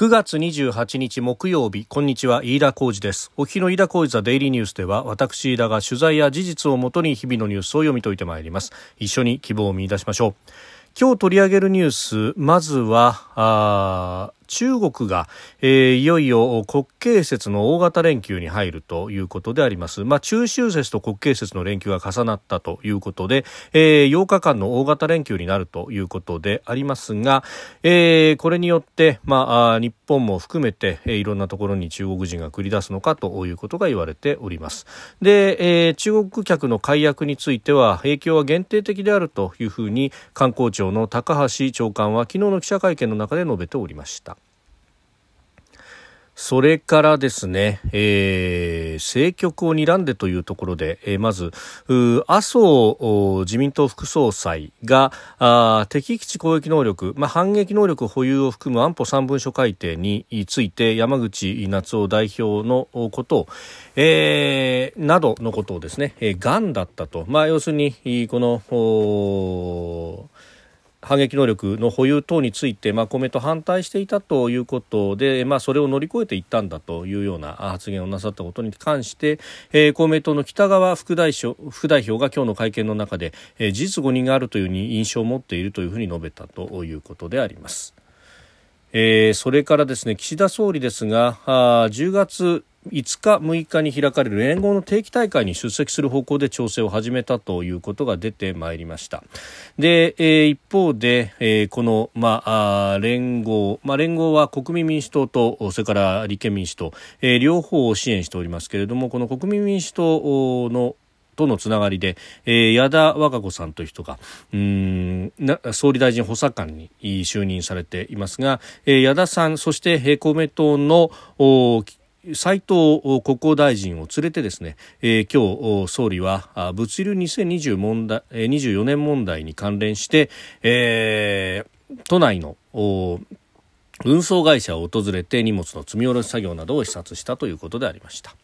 9月28日木曜日こんにちは飯田浩二です。お日の飯田浩二ザデイリーニュースでは私飯田が取材や事実をもとに日々のニュースを読み解いてまいります。一緒に希望を見出しましょう。今日取り上げるニュースまずは中国が、えー、いよいよ国慶節の大型連休に入るということであります。まあ、中秋節と国慶節の連休が重なったということで、えー、8日間の大型連休になるということでありますが、えー、これによって、まあ、日本も含めて、えー、いろんなところに中国人が繰り出すのかということが言われております。で、えー、中国客の解約については影響は限定的であるというふうに観光庁の高橋長官は昨日の記者会見の中で述べておりました。それからですね、えー、政局を睨んでというところで、えー、まず、麻生自民党副総裁が、あ敵基地攻撃能力、まあ、反撃能力保有を含む安保三文書改定について山口夏夫代表のことを、えー、などのことをですね、えー、がんだったと、まあ、要するに、この、反撃能力の保有等について、まあ、公明党反対していたということで、まあ、それを乗り越えていったんだというような発言をなさったことに関して、えー、公明党の北川副代表副代表が今日の会見の中で、えー、事実誤認があるというに印象を持っているというふうに述べたということであります。えー、それからですね岸田総理ですがあ10月5日、6日に開かれる連合の定期大会に出席する方向で調整を始めたということが出てまいりました。で、えー、一方で、えー、この、まあ、連合、まあ、連合は国民民主党と、それから立憲民主党、えー、両方を支援しておりますけれども、この国民民主党のとのつながりで、えー、矢田和歌子さんという人がうん総理大臣補佐官に就任されていますが、えー、矢田さんそして、公明党の斉藤国交大臣を連れてですね、えー、今日総理は物流2020問題24年問題に関連して、えー、都内の運送会社を訪れて荷物の積み下ろし作業などを視察したということでありました。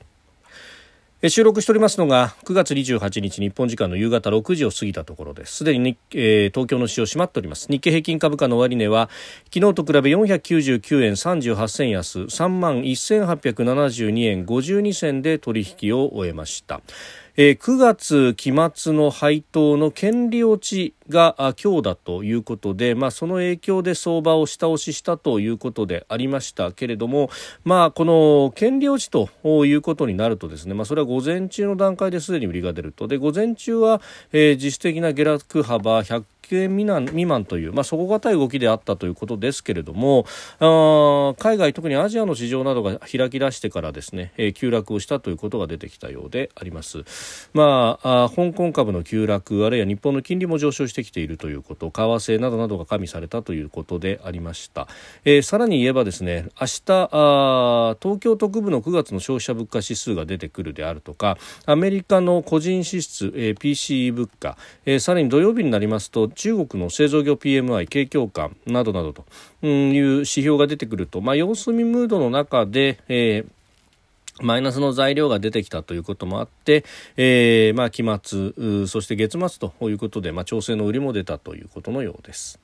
収録しておりますのが9月28日日本時間の夕方6時を過ぎたところです。すでに、えー、東京の市場閉まっております。日経平均株価の終値は昨日と比べ499円38銭安3万1872円52銭で取引を終えました。えー、9月期末の配当の権利落ちが今日だということで、まあ、その影響で相場を下押ししたということでありましたけれども、まあ、この権利落ちということになるとですね、まあ、それは午前中の段階ですでに売りが出ると。で午前中は、えー、自主的な下落幅100円未満未満という、まあ、底堅い動きであったということですけれどもあ海外特にアジアの市場などが開き出してからですね、えー、急落をしたということが出てきたようであります、まあ、あ香港株の急落あるいは日本の金利も上昇してきているということ為替などなどが加味されたということでありました、えー、さらに言えばですね明日あ東京特部の9月の消費者物価指数が出てくるであるとかアメリカの個人支出、えー、PCE 物価、えー、さらに土曜日になりますと中国の製造業 PMI 景況感などなどという指標が出てくると、まあ、様子見ムードの中で、えーマイナスの材料が出てきたということもあって、えー、まあ、期末、そして月末ということで、まあ、調整の売りも出たということのようです。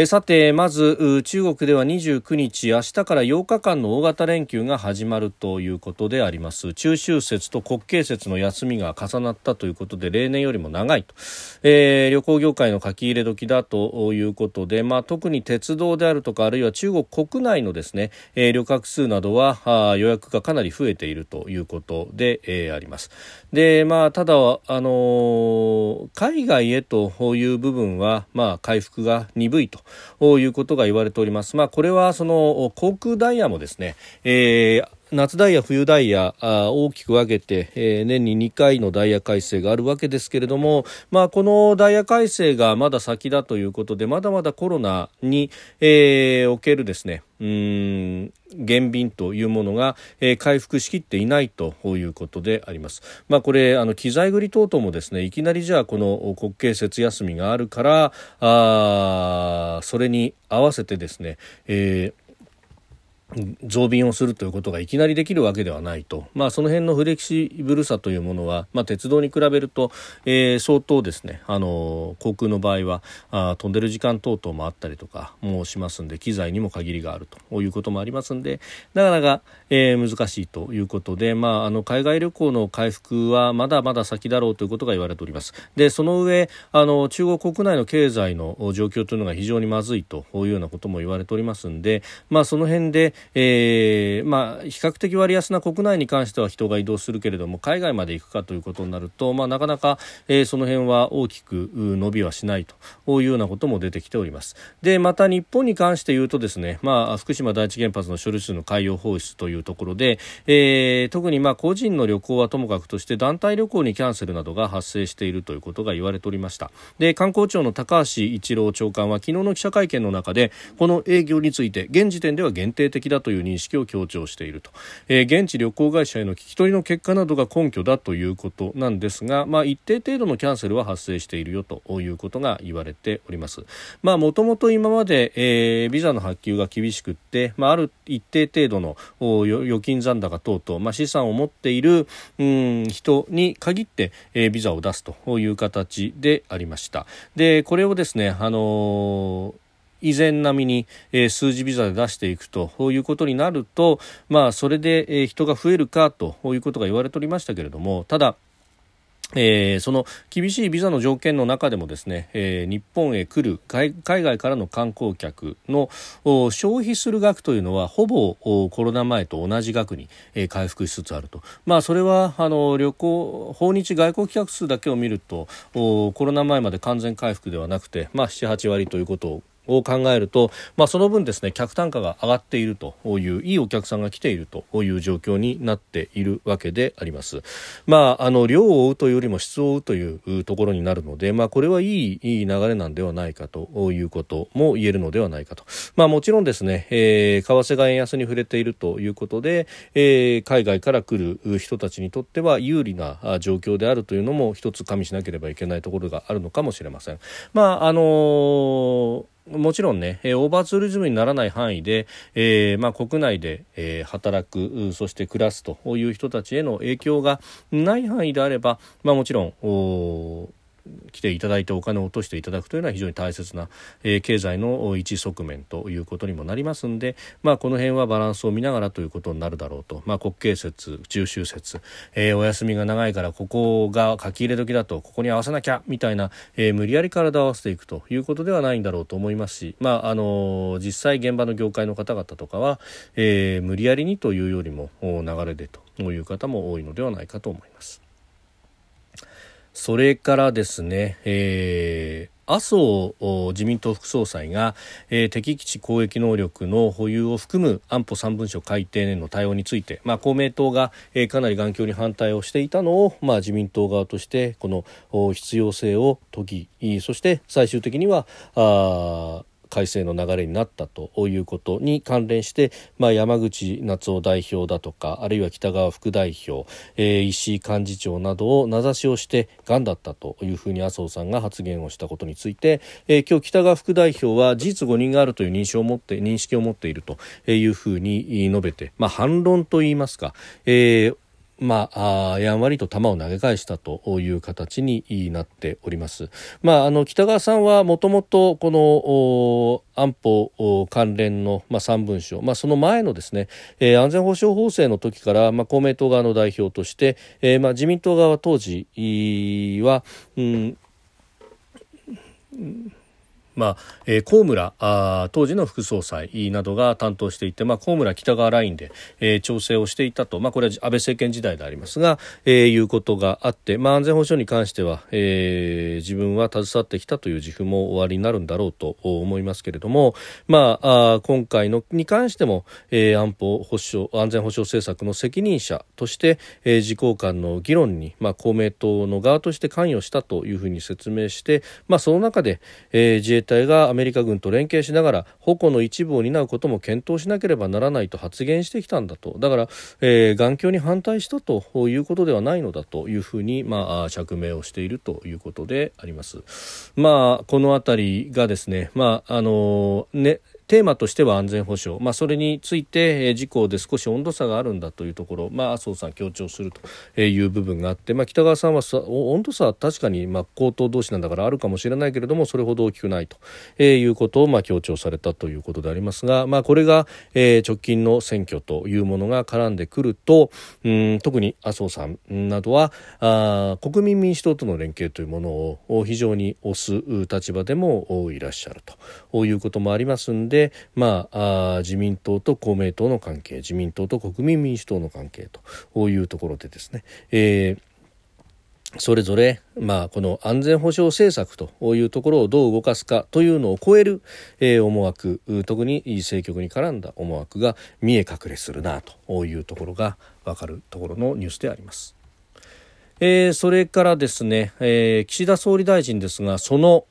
えさてまず中国では29日明日から8日間の大型連休が始まるということであります。中秋節と国慶節の休みが重なったということで例年よりも長いと、えー、旅行業界の書き入れ時だということで、まあ、特に鉄道であるとかあるいは中国国内のですね、えー、旅客数などはあ予約がかなり増えているということで、えー、あります。で、まあ、ただ、あのー、海外へという部分は、まあ、回復が鈍いと。ということが言われております。まあ、これはその航空ダイヤもですね、えー夏ダイヤ、冬ダイヤ大きく分けて、え、年に2回のダイヤ改正があるわけですけれども、まあ、このダイヤ改正がまだ先だということでまだまだコロナに、えー、おけるですねうん減便というものが、えー、回復しきっていないということであります。まあ、これあの機材繰り等々もですねいきなりじゃあこの国慶節休みがあるからあそれに合わせてですね、えー増便をするということがいきなりできるわけではないと、まあ、その辺のフレキシブルさというものは、まあ、鉄道に比べると、えー、相当ですね。あの航空の場合はあ飛んでる時間等々もあったりとかもしますんで機材にも限りがあると。いうこともありますんでなかなか、えー、難しいということで、まあ、あの海外旅行の回復はまだまだ先だろうということが言われております。でその上あの中国国内の経済の状況というのが非常にまずいというようなことも言われておりますんで、まあ、その辺でえー、まあ、比較的割安な国内に関しては人が移動するけれども海外まで行くかということになると、まあ、なかなか、えー、その辺は大きく伸びはしないというようなことも出てきております。でまた日本に関して言うとですね、まあ、福島第一原発の処理水の海洋放出というところで、えー、特にまあ個人の旅行はともかくとして団体旅行にキャンセルなどが発生しているということが言われておりました。で観光庁の高橋一郎長官は昨日の記者会見の中でこの営業について現時点では限定的だという認識を強調していると、えー、現地旅行会社への聞き取りの結果などが根拠だということなんですが、まあ、一定程度のキャンセルは発生しているよということが言われております。まあ、もともと今まで、えー、ビザの発給が厳しくって、まあ、ある一定程度の預金残高等々、まあ、資産を持っている、うん、人に限って、えー、ビザを出すという形でありました。で、これをですね、あのー以前並みに、え、数字ビザで出していくということになると、まあ、それで、え、人が増えるかということが言われておりましたけれどもただえー、その厳しいビザの条件の中でもですね、えー、日本へ来る海外からの観光客の消費する額というのはほぼコロナ前と同じ額に、えー、回復しつつあると、まあ、それはあの旅行訪日外国客数だけを見るとコロナ前まで完全回復ではなくて、まあ、78割ということをを考えると、まあ、その分ですね客単価が上がっているといういいお客さんが来ているという状況になっているわけであります。まあ、あの量を追うというよりも質を追うというところになるので、まあ、これはいいいい流れなんではないかということも言えるのではないかと。まあ、もちろんですね、えー、為替が円安に触れているということで、えー、海外から来る人たちにとっては有利な状況であるというのも一つ加味しなければいけないところがあるのかもしれません。まああのーもちろんね、えー、オーバーツーリズムにならない範囲で、えーまあ、国内で、えー、働くそして暮らすという人たちへの影響がない範囲であれば、まあ、もちろん来ていただいてお金を落としていただくというのは非常に大切な、えー、経済の一側面ということにもなりますんで、まあ、この辺はバランスを見ながらということになるだろうと、まあ、国慶節中秋節、えー、お休みが長いからここが書き入れ時だとここに合わせなきゃみたいな、えー、無理やり体を合わせていくということではないんだろうと思いますし、まああの実際現場の業界の方々とかは、え、無理やりにというよりも流れでという方も多いのではないかと思います。それからですね、えー麻生自民党副総裁が、えー、敵基地攻撃能力の保有を含む安保3文書改定への対応について、まあ、公明党が、えー、かなり頑強に反対をしていたのを、まあ、自民党側としてこの必要性を解きそして最終的にはあ改正の流れになったということに関連して、まあ、山口夏夫代表だとかあるいは北川副代表、えー、石井幹事長などを名指しをしてがんだったというふうに麻生さんが発言をしたことについて、えー、今日北川副代表は事実誤認があるという認識を持って認識を持っているというふうに述べて、まあ、反論といいますか、えーまあ、やんわりと球を投げ返したという形になっております。まあ、あの北川さんはもともとこの安保関連の、まあ、3文書、まあ、その前のですね、えー、安全保障法制の時から、まあ、公明党側の代表として、えーまあ、自民党側は当時は、うんまあえー、高村あ当時の副総裁などが担当していて、まあ、高村北側ラインで、えー、調整をしていたと、まあ、これは安倍政権時代でありますが、えー、いうことがあって、まあ、安全保障に関しては、えー、自分は携わってきたという自負も終わりになるんだろうと思いますけれども、まあ、あ今回のに関しても、えー、安保保障安全保障政策の責任者として、えー、自公間の議論に、まあ、公明党の側として関与したというふうに説明して、まあ、その中で、えー、自衛隊がアメリカ軍と連携しながら矛の一部を担うことも検討しなければならないと発言してきたんだとだから、えー、眼鏡に反対したということではないのだというふうに、まあ、釈明をしているということであります。まあ、この辺りがですね、まああのねテーマとしては安全保障、まあ、それについて、えー、事項で少し温度差があるんだというところ、まあ、麻生さん強調するという部分があって、まあ、北川さんは温度差は確かに、まあ、高等同士なんだからあるかもしれないけれどもそれほど大きくないと、え、いうことを、まあ、強調されたということでありますが、まあ、これが、え、直近の選挙というものが絡んでくるとうん特に麻生さんなどはあ国民民主党との連携というものを非常に推す立場でもいらっしゃるということもありますんで、でまあ、あ自民党と公明党の関係自民党と国民民主党の関係というところでですね、えーそれぞれ、まあ、この安全保障政策というところをどう動かすかというのを超える、えー、思惑特に政局に絡んだ思惑が見え隠れするなというところが分かるところのニュースであります。えー、それからですね、えー、岸田総理大臣ですがその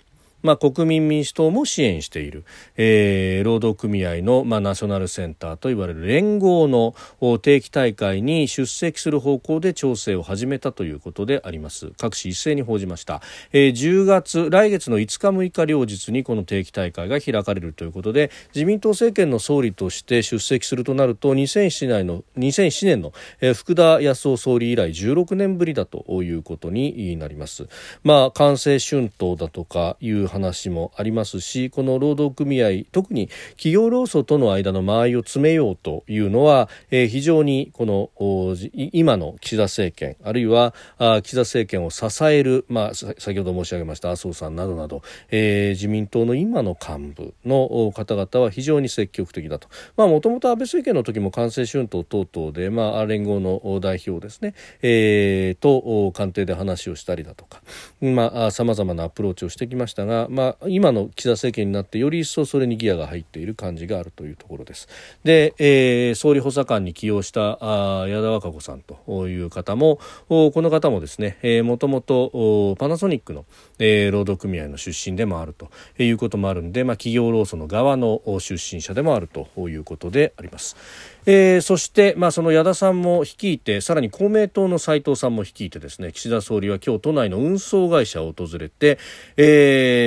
まあ、国民民主党も支援している、えー、労働組合の、まあ、ナショナルセンターといわれる連合の定期大会に出席する方向で調整を始めたということであります。各紙一斉に報じました、えー、10月来月の5日6日両日にこの定期大会が開かれるということで自民党政権の総理として出席するとなると2007年の ,2007 年の、えー、福田康夫総理以来16年ぶりだということになります。まあ官製春闘だとかいう話話もありますしこの労働組合特に企業労組との間の間合いを詰めようというのは、えー、非常にこの今の岸田政権あるいはあ岸田政権を支える、まあ、先ほど申し上げました麻生さんなどなど、えー、自民党の今の幹部の方々は非常に積極的だと。もともと安倍政権の時も官製春闘等々で、まあ、連合の代表ですね、えー、と官邸で話をしたりだとかさまざ、まなアプローチをしてきましたがまあ、今の岸田政権になってより一層それにギアが入っている感じがあるというところです。で、えー、総理補佐官に起用したあ矢田和歌子さんという方もこの方もですね、えー、もともとパナソニックの、えー、労働組合の出身でもあるということもあるんで、まあ、企業労組の側の出身者でもあるということであります。えー、そして、まあ、その矢田さんも率いてさらに公明党の斉藤さんも率いてですね岸田総理は今日都内の運送会社を訪れて、えー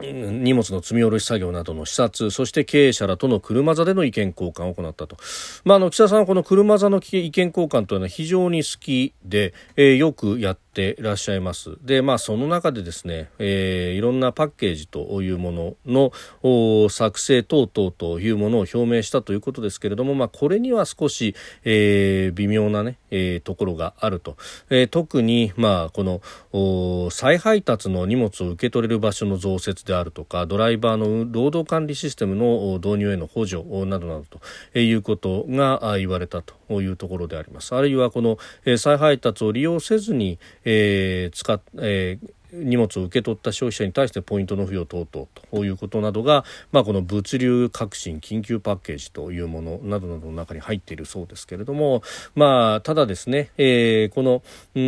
荷物の積み下ろし作業などの視察そして経営者らとの車座での意見交換を行ったと、まあ、あの岸田さんはこの車座の意見交換というのは非常に好きで、えー、よくやっていらっしゃいます。で、まあ、その中でですね、えー、いろんなパッケージというものの作成等々というものを表明したということですけれども、まあ、これには少し、えー、微妙なね、えー、ところがあると、えー、特に、まあ、この再配達の荷物を受け取れる場所の増設でであるとかドライバーの労働管理システムの導入への補助などなどということが言われたというところであります。あるいはこの再配達を利用せずに、えー、使っ、えー荷物を受け取った消費者に対してポイントの付与等々ということなどが、まあ、この物流革新緊急パッケージというものなどなどの中に入っているそうですけれども、まあ、ただですね、えー、このう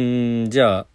んじゃあ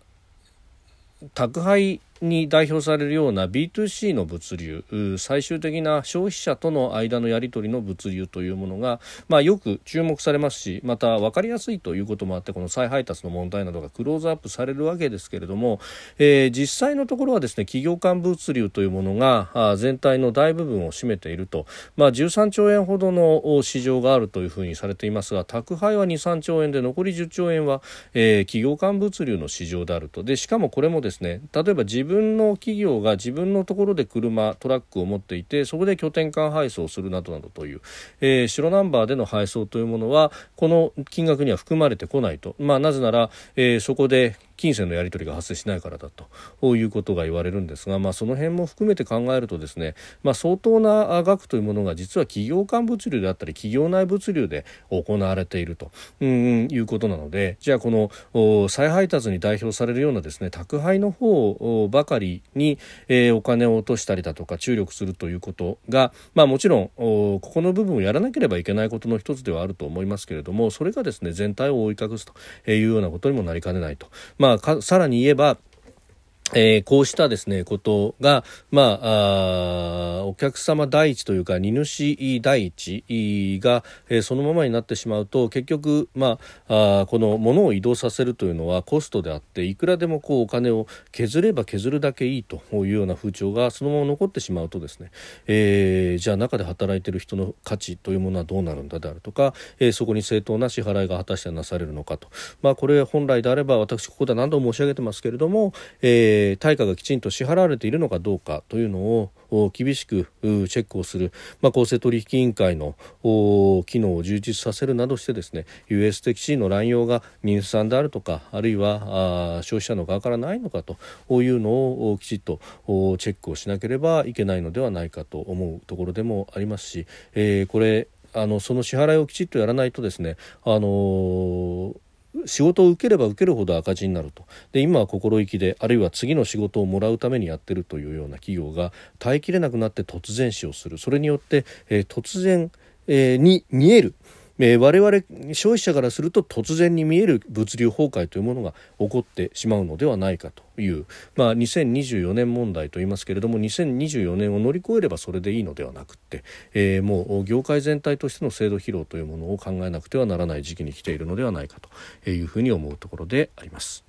宅配に代表されるような B2C の物流最終的な消費者との間のやり取りの物流というものが、まあ、よく注目されますしまた分かりやすいということもあってこの再配達の問題などがクローズアップされるわけですけれども、えー、実際のところはですね企業間物流というものが全体の大部分を占めていると、まあ、13兆円ほどの市場があるというふうにされていますが宅配は2、3兆円で残り10兆円は、えー、企業間物流の市場であると。でしかもこれもですね例えば自分の企業が自分のところで車トラックを持っていてそこで拠点間配送するなどなどという、えー、白ナンバーでの配送というものはこの金額には含まれてこないと、まあ、なぜなら、えー、そこで金銭のやり取りが発生しないからだということが言われるんですが、まあ、その辺も含めて考えるとですね、まあ、相当な額というものが実は企業間物流であったり企業内物流で行われていると、うん、いうことなのでじゃあこの再配達に代表されるようなですね宅配の方ばかりに、えー、お金を落としたりだとか注力するということが、まあ、もちろんここの部分をやらなければいけないことの一つではあると思いますけれどもそれがですね全体を覆い隠すというようなことにもなりかねないと。ままあ、さらに言えばえー、こうしたですね、ことが、まあ、あお客様第一というか、荷主第一が、えー、そのままになってしまうと、結局、まあ、あこの物を移動させるというのはコストであって、いくらでもこうお金を削れば削るだけいいというような風潮がそのまま残ってしまうとですね、えー、じゃあ中で働いている人の価値というものはどうなるんだであるとか、えー、そこに正当な支払いが果たしてなされるのかと。まあ、これ本来であれば、私ここでは何度も申し上げてますけれども、えーえー、対価がきちんと支払われているのかどうかというのを厳しくチェックをする、まあ、公正取引委員会の機能を充実させるなどしてですね US 的地位の乱用が妊産であるとかあるいは消費者の側からないのかというのをきちっとチェックをしなければいけないのではないかと思うところでもありますし、えー、これあのその支払いをきちっとやらないとですね、あのー仕事を受ければ受けるほど赤字になると。で今は心意気であるいは次の仕事をもらうためにやってるというような企業が耐えきれなくなって突然死をする。それによって、えー、突然、えー、に見えるえー、我々消費者からすると突然に見える物流崩壊というものが起こってしまうのではないかという、まあ、2024年問題と言いますけれども2024年を乗り越えればそれでいいのではなくって、えー、もう業界全体としての制度疲労というものを考えなくてはならない時期に来ているのではないかというふうに思うところであります。